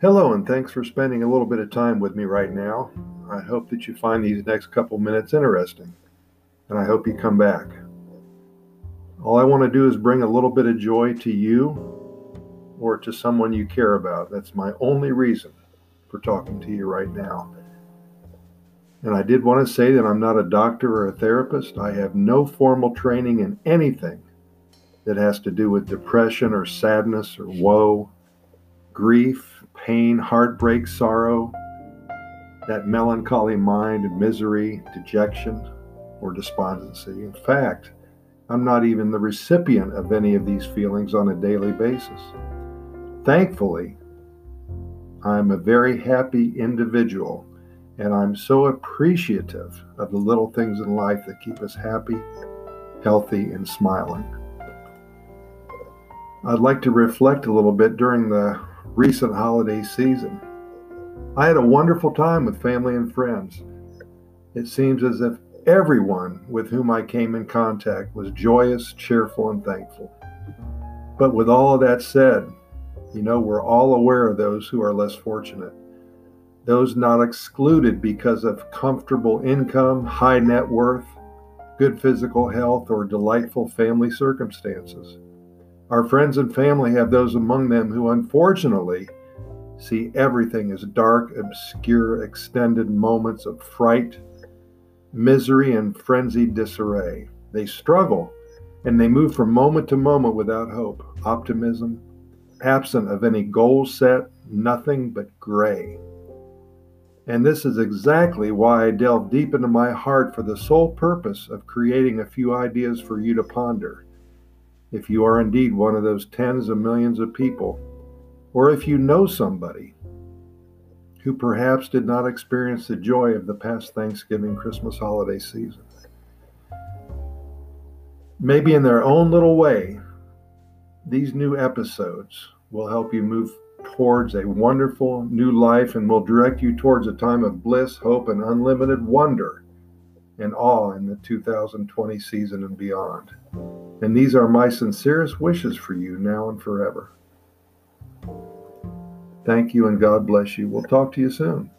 Hello, and thanks for spending a little bit of time with me right now. I hope that you find these next couple minutes interesting, and I hope you come back. All I want to do is bring a little bit of joy to you or to someone you care about. That's my only reason for talking to you right now. And I did want to say that I'm not a doctor or a therapist. I have no formal training in anything that has to do with depression or sadness or woe, grief, pain, heartbreak, sorrow, that melancholy mind, misery, dejection, or despondency. In fact, I'm not even the recipient of any of these feelings on a daily basis. Thankfully, I'm a very happy individual, and I'm so appreciative of the little things in life that keep us happy, healthy, and smiling. I'd like to reflect a little bit during the recent holiday season. I had a wonderful time with family and friends. It seems as if everyone with whom I came in contact was joyous, cheerful, and thankful. But with all of that said, you know, we're all aware of those who are less fortunate, those not excluded because of comfortable income, high net worth, good physical health, or delightful family circumstances. Our friends and family have those among them who unfortunately see everything as dark, obscure, extended moments of fright, misery, and frenzied disarray. They struggle and they move from moment to moment without hope, optimism, absent of any goal set, nothing but gray. And this is exactly why I delve deep into my heart for the sole purpose of creating a few ideas for you to ponder if you are indeed one of those tens of millions of people, or if you know somebody who perhaps did not experience the joy of the past Thanksgiving Christmas holiday season. Maybe in their own little way, these new episodes will help you move towards a wonderful new life and will direct you towards a time of bliss, hope, and unlimited wonder and awe in the 2020 season and beyond. And these are my sincerest wishes for you now and forever. Thank you and God bless you. We'll talk to you soon.